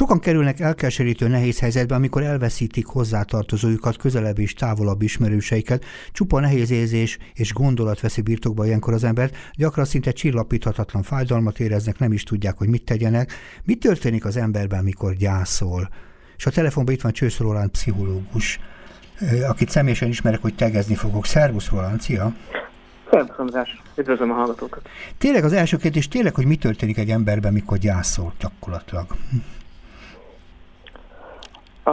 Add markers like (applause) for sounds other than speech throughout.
Sokan kerülnek elkeserítő nehéz helyzetbe, amikor elveszítik hozzátartozójukat, közelebb és távolabb ismerőseiket. Csupa nehéz érzés és gondolat veszi birtokba ilyenkor az embert. Gyakran szinte csillapíthatatlan fájdalmat éreznek, nem is tudják, hogy mit tegyenek. Mi történik az emberben, mikor gyászol? És a telefonban itt van Csősz Roland, pszichológus, akit személyesen ismerek, hogy tegezni fogok. Szervusz Roland, szia! Szervusz András, üdvözlöm a hallgatókat. Tényleg az első kérdés, tényleg, hogy mi történik egy emberben, mikor gyászol gyakorlatilag?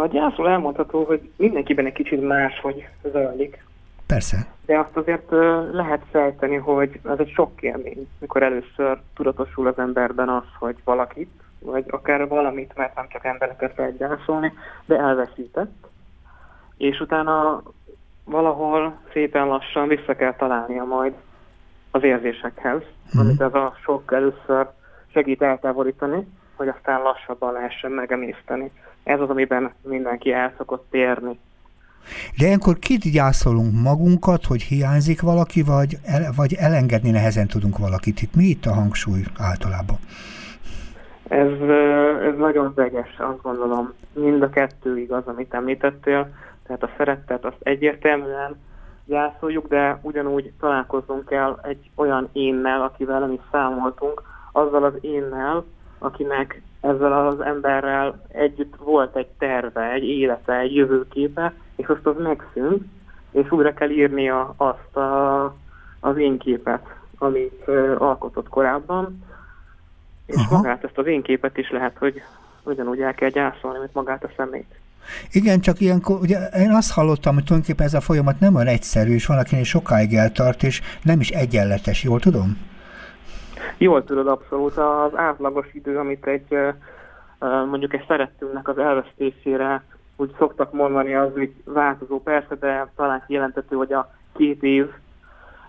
A gyászról elmondható, hogy mindenkiben egy kicsit más, hogy zajlik. Persze. De azt azért lehet sejteni, hogy ez egy sok élmény, mikor először tudatosul az emberben az, hogy valakit, vagy akár valamit, mert nem csak embereket lehet gyászolni, de elveszített. És utána valahol szépen lassan vissza kell találnia majd az érzésekhez, mm. amit ez a sok először segít eltávolítani, hogy aztán lassabban lehessen megemészteni. Ez az, amiben mindenki el szokott térni. De ilyenkor kit gyászolunk magunkat, hogy hiányzik valaki, vagy, el, vagy elengedni nehezen tudunk valakit? Itt mi itt a hangsúly általában? Ez, ez nagyon veges, azt gondolom. Mind a kettő igaz, amit említettél. Tehát a szeretet azt egyértelműen gyászoljuk, de ugyanúgy találkoznunk kell egy olyan énnel, akivel nem is számoltunk, azzal az énnel, akinek ezzel az emberrel együtt volt egy terve, egy élete, egy jövőképe, és azt az megszűnt, és újra kell írnia azt a, az én képet, amit uh, alkotott korábban, és Aha. magát ezt az én képet is lehet, hogy ugyanúgy el kell gyászolni, mint magát a szemét. Igen, csak ilyenkor, ugye én azt hallottam, hogy tulajdonképpen ez a folyamat nem olyan egyszerű, és van, akinek sokáig eltart, és nem is egyenletes, jól tudom? Jól tudod, abszolút. Az átlagos idő, amit egy mondjuk egy szerettünknek az elvesztésére úgy szoktak mondani, az úgy változó persze, de talán kijelentető, hogy a két év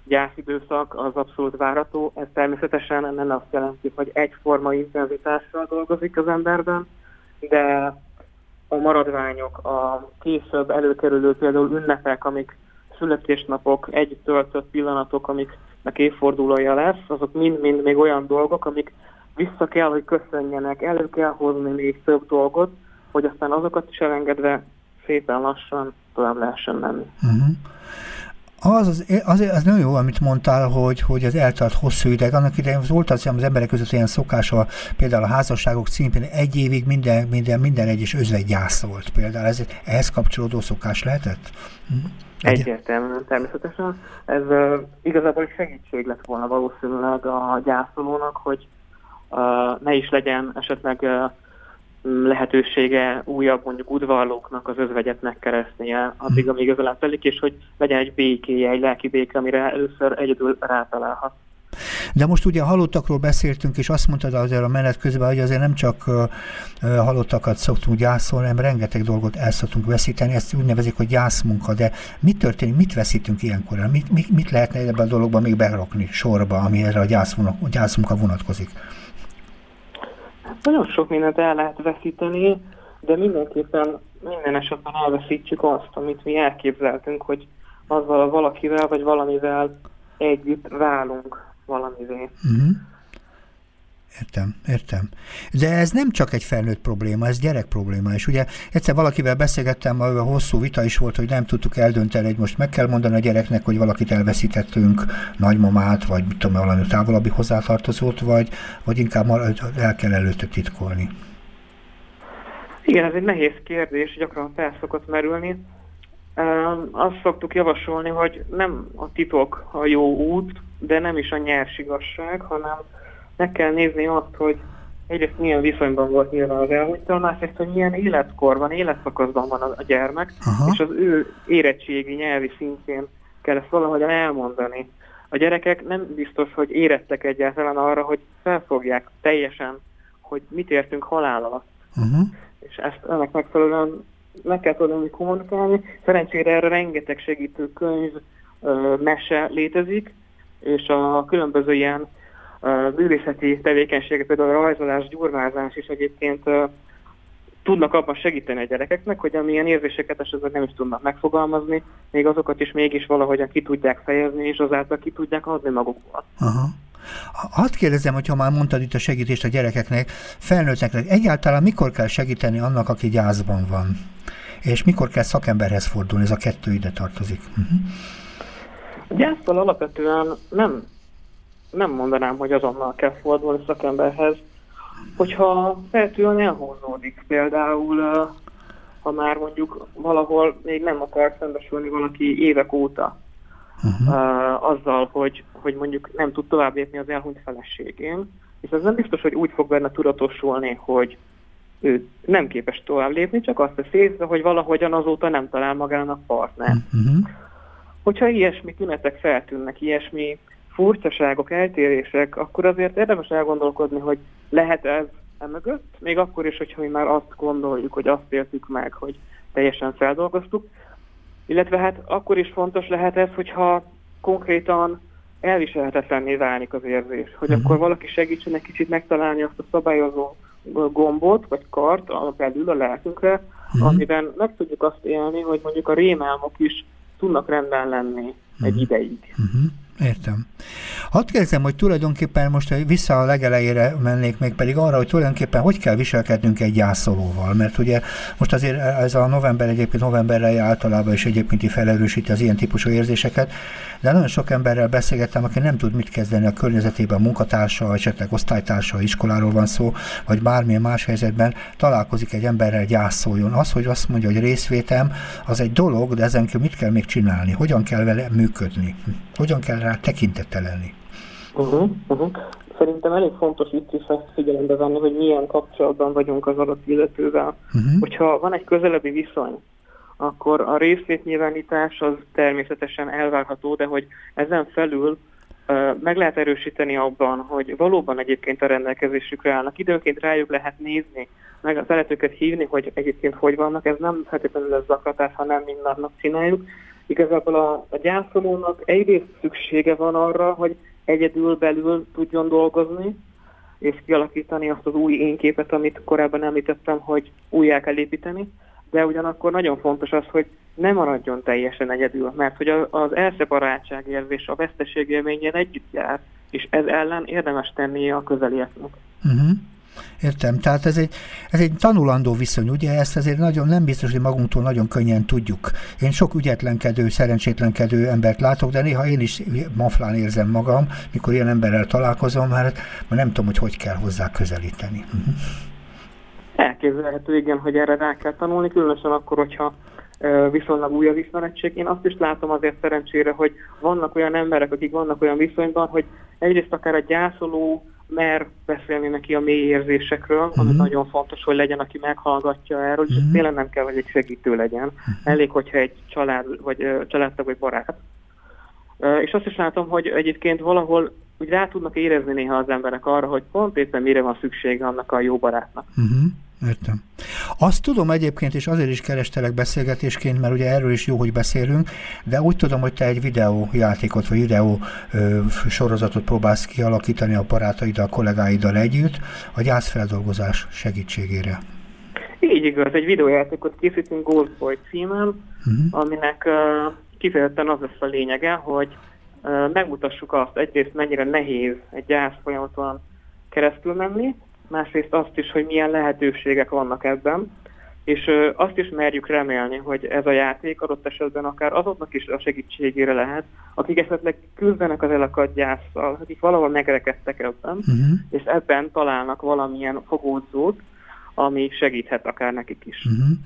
gyászidőszak az abszolút várató. Ez természetesen nem azt jelenti, hogy egyforma intenzitással dolgozik az emberben, de a maradványok, a később előkerülő például ünnepek, amik születésnapok, egy töltött pillanatok, amiknek évfordulója lesz, azok mind-mind még olyan dolgok, amik vissza kell, hogy köszönjenek, elő kell hozni még több dolgot, hogy aztán azokat is elengedve szépen lassan tovább lehessen menni. Uh-huh. Az, az, az, az nagyon jó, amit mondtál, hogy, hogy az eltart hosszú ideig. Annak idején volt az, az emberek között ilyen szokása, például a házasságok címén egy évig minden, minden, minden egyes özvegy gyászolt. Például ez ehhez kapcsolódó szokás lehetett? Hm? Egyértelműen, természetesen. Ez uh, igazából segítség lett volna valószínűleg a gyászolónak, hogy uh, ne is legyen esetleg uh, lehetősége újabb mondjuk udvarlóknak az özvegyet megkeresztnie addig, hm. amíg az telik, és hogy legyen egy békéje, egy lelki béke, amire először egyedül rátalálhat. De most ugye halottakról beszéltünk, és azt mondtad azért a menet közben, hogy azért nem csak halottakat szoktunk gyászolni, hanem rengeteg dolgot el szoktunk veszíteni, ezt úgy nevezik, hogy gyászmunka, de mit történik, mit veszítünk ilyenkor? Mit, mit, mit lehetne ebben a dologban még berakni sorba, ami erre a gyászmunka vonatkozik? Nagyon sok mindent el lehet veszíteni, de mindenképpen minden esetben elveszítjük azt, amit mi elképzeltünk, hogy azzal a valakivel vagy valamivel együtt válunk valamivé. Uh-huh. Értem, értem. De ez nem csak egy felnőtt probléma, ez gyerek probléma. És ugye egyszer valakivel beszélgettem, a hosszú vita is volt, hogy nem tudtuk eldönteni, hogy most meg kell mondani a gyereknek, hogy valakit elveszítettünk, nagymamát, vagy mit tudom, valami távolabbi hozzátartozót, vagy, vagy inkább el kell előtte titkolni. Igen, ez egy nehéz kérdés, gyakran fel szokott merülni. Azt szoktuk javasolni, hogy nem a titok a jó út, de nem is a nyers igazság, hanem meg kell nézni azt, hogy egyrészt milyen viszonyban volt nyilván az elhunytal, másrészt, hogy milyen életkorban, életszakaszban van a gyermek, Aha. és az ő érettségi nyelvi szintjén kell ezt valahogyan elmondani. A gyerekek nem biztos, hogy érettek egyáltalán arra, hogy felfogják teljesen, hogy mit értünk halál alatt. Uh-huh. És ezt ennek megfelelően meg kell tudni kommunikálni. Szerencsére erre rengeteg segítő könyv, mese létezik, és a különböző ilyen művészeti tevékenységek, például a rajzolás, gyurmázás is egyébként tudnak abban segíteni a gyerekeknek, hogy amilyen érzéseket esetleg nem is tudnak megfogalmazni, még azokat is mégis valahogyan ki tudják fejezni, és azáltal ki tudják adni magukból. Aha. Hadd kérdezem, hogyha már mondtad itt a segítést a gyerekeknek, felnőtteknek, egyáltalán mikor kell segíteni annak, aki gyászban van? És mikor kell szakemberhez fordulni? Ez a kettő ide tartozik. Uh-huh. Gyásztal alapvetően nem, nem mondanám, hogy azonnal kell fordulni szakemberhez. Hogyha feltűnően elhúzódik, például ha már mondjuk valahol még nem akar szembesülni valaki évek óta, uh-huh. uh, azzal, hogy, hogy mondjuk nem tud tovább lépni az elhunyt feleségén, és ez nem biztos, hogy úgy fog benne tudatosulni, hogy ő nem képes tovább lépni, csak azt tesz észre, hogy valahogyan azóta nem talál magának partner. Uh-huh. Hogyha ilyesmi tünetek feltűnnek, ilyesmi furcsaságok, eltérések, akkor azért érdemes elgondolkodni, hogy lehet ez emögött, még akkor is, hogyha mi már azt gondoljuk, hogy azt értük meg, hogy teljesen feldolgoztuk, illetve hát akkor is fontos lehet ez, hogyha konkrétan elviselhetetlenné válik az érzés, hogy uh-huh. akkor valaki segítsen egy kicsit megtalálni azt a szabályozó gombot, vagy kart a belül a lelkünkre, uh-huh. amiben meg tudjuk azt élni, hogy mondjuk a rémálmok is tudnak rendben lenni egy ideig. Uh-huh. Értem. Hadd kérdezem, hogy tulajdonképpen most vissza a legelejére mennék még pedig arra, hogy tulajdonképpen hogy kell viselkednünk egy gyászolóval, mert ugye most azért ez a november egyébként novemberre általában is egyébként felerősíti az ilyen típusú érzéseket, de nagyon sok emberrel beszélgettem, aki nem tud mit kezdeni a környezetében, munkatársa, esetleg osztálytársa, iskoláról van szó, vagy bármilyen más helyzetben találkozik egy emberrel, gyászoljon. Az, hogy azt mondja, hogy részvétem, az egy dolog, de ezen mit kell még csinálni? Hogyan kell vele működni? Hogyan kell rá tekintettel lenni? Uh-huh, uh-huh. Szerintem elég fontos itt is figyelembe venni, hogy milyen kapcsolatban vagyunk az adott illetővel. Uh-huh. Hogyha van egy közelebbi viszony, akkor a részvétnyilvánítás az természetesen elvárható, de hogy ezen felül meg lehet erősíteni abban, hogy valóban egyébként a rendelkezésükre állnak. Időnként rájuk lehet nézni, meg szeretőket hívni, hogy egyébként hogy vannak. Ez nem feltétlenül ez zaklatás, hanem mindannap csináljuk. Igazából a, a gyászolónak egyrészt szüksége van arra, hogy egyedül belül tudjon dolgozni, és kialakítani azt az új énképet, amit korábban említettem, hogy újjá kell építeni, de ugyanakkor nagyon fontos az, hogy ne maradjon teljesen egyedül, mert hogy az elszeparáltság érzés a veszteség élményen együtt jár, és ez ellen érdemes tennie a közelieknek. Uh-huh. Értem, tehát ez egy, ez egy tanulandó viszony, ugye ezt azért nagyon nem biztos, hogy magunktól nagyon könnyen tudjuk. Én sok ügyetlenkedő, szerencsétlenkedő embert látok, de néha én is maflán érzem magam, mikor ilyen emberrel találkozom, mert, mert nem tudom, hogy hogy kell hozzá közelíteni. Uh-huh. Elképzelhető, igen, hogy erre rá kell tanulni, különösen akkor, hogyha viszonylag új az ismerettség. Én azt is látom azért szerencsére, hogy vannak olyan emberek, akik vannak olyan viszonyban, hogy egyrészt akár a gyászoló mer beszélni neki a mély érzésekről, uh-huh. ami nagyon fontos, hogy legyen, aki meghallgatja erről, és uh-huh. tényleg nem kell, hogy egy segítő legyen. Uh-huh. Elég, hogyha egy család, vagy uh, családtag, vagy barát. Uh, és azt is látom, hogy egyébként valahol úgy rá tudnak érezni néha az emberek arra, hogy pont éppen mire van szüksége annak a jó barátnak. Uh-huh. Értem. Azt tudom egyébként, és azért is kerestelek beszélgetésként, mert ugye erről is jó, hogy beszélünk, de úgy tudom, hogy te egy videójátékot, vagy videó ö, sorozatot próbálsz kialakítani a barátaiddal, a kollégáiddal együtt, a gyászfeldolgozás segítségére. Így igaz, egy videójátékot készítünk Goldboy címen, uh-huh. aminek uh, kifejezetten az lesz a lényege, hogy uh, megmutassuk azt egyrészt mennyire nehéz egy gyász folyamaton keresztül menni, másrészt azt is, hogy milyen lehetőségek vannak ebben, és azt is merjük remélni, hogy ez a játék adott esetben akár azoknak is a segítségére lehet, akik esetleg küzdenek az elakadt gyászsal, akik valahol megrekedtek ebben, uh-huh. és ebben találnak valamilyen fogódzót, ami segíthet akár nekik is. Uh-huh.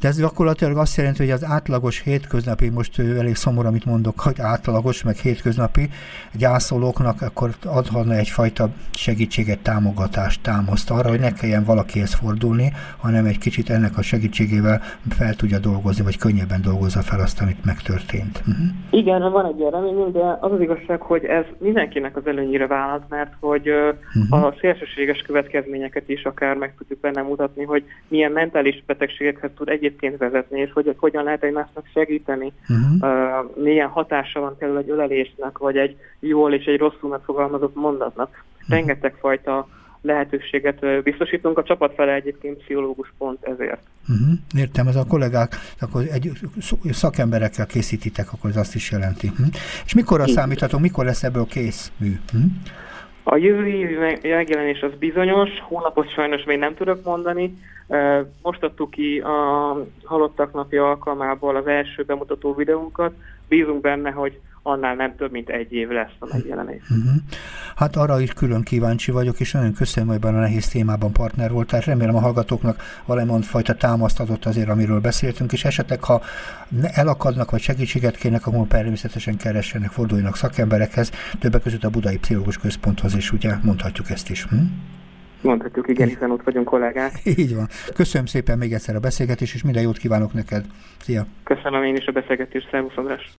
De ez gyakorlatilag azt jelenti, hogy az átlagos hétköznapi, most elég szomorú, amit mondok, hogy átlagos, meg hétköznapi gyászolóknak akkor adhatna egyfajta segítséget, támogatást, támaszt arra, hogy ne kelljen valakihez fordulni, hanem egy kicsit ennek a segítségével fel tudja dolgozni, vagy könnyebben dolgozza fel azt, amit megtörtént. Uh-huh. Igen, van egy ilyen reményünk, de az az igazság, hogy ez mindenkinek az előnyire válasz, mert hogy uh-huh. a szélsőséges következményeket is akár meg tudjuk benne mutatni, hogy milyen mentális betegségekhez tud egyébként vezetni, és hogy hogyan lehet egymásnak segíteni, uh-huh. uh, milyen hatása van például egy ölelésnek, vagy egy jól és egy rosszul megfogalmazott mondatnak. Uh-huh. Rengeteg fajta lehetőséget biztosítunk. A csapat fele egyébként pszichológus pont ezért. Uh-huh. Értem, ez a kollégák, akkor egy szakemberekkel készítitek, akkor ez azt is jelenti. Uh-huh. És mikorra számíthatunk, mikor lesz ebből kész mű? Uh-huh. A jövő évi megjelenés az bizonyos, hónapot sajnos még nem tudok mondani. Most adtuk ki a Halottak napja alkalmából az első bemutató videónkat. Bízunk benne, hogy annál nem több, mint egy év lesz a megjelenés. Uh-huh. Hát arra is külön kíváncsi vagyok, és nagyon köszönöm, hogy ebben a nehéz témában partner volt, tehát remélem a hallgatóknak valamilyen fajta támaszt adott azért, amiről beszéltünk, és esetleg, ha elakadnak, vagy segítséget kérnek, akkor természetesen keressenek, forduljanak szakemberekhez, többek között a Budai Pszichológus Központhoz is, ugye mondhatjuk ezt is. Hm? Mondhatjuk, igen, hiszen ott vagyunk kollégák. (laughs) Így van. Köszönöm szépen még egyszer a beszélgetést, és minden jót kívánok neked. Szia! Köszönöm én is a beszélgetést, szervusz András!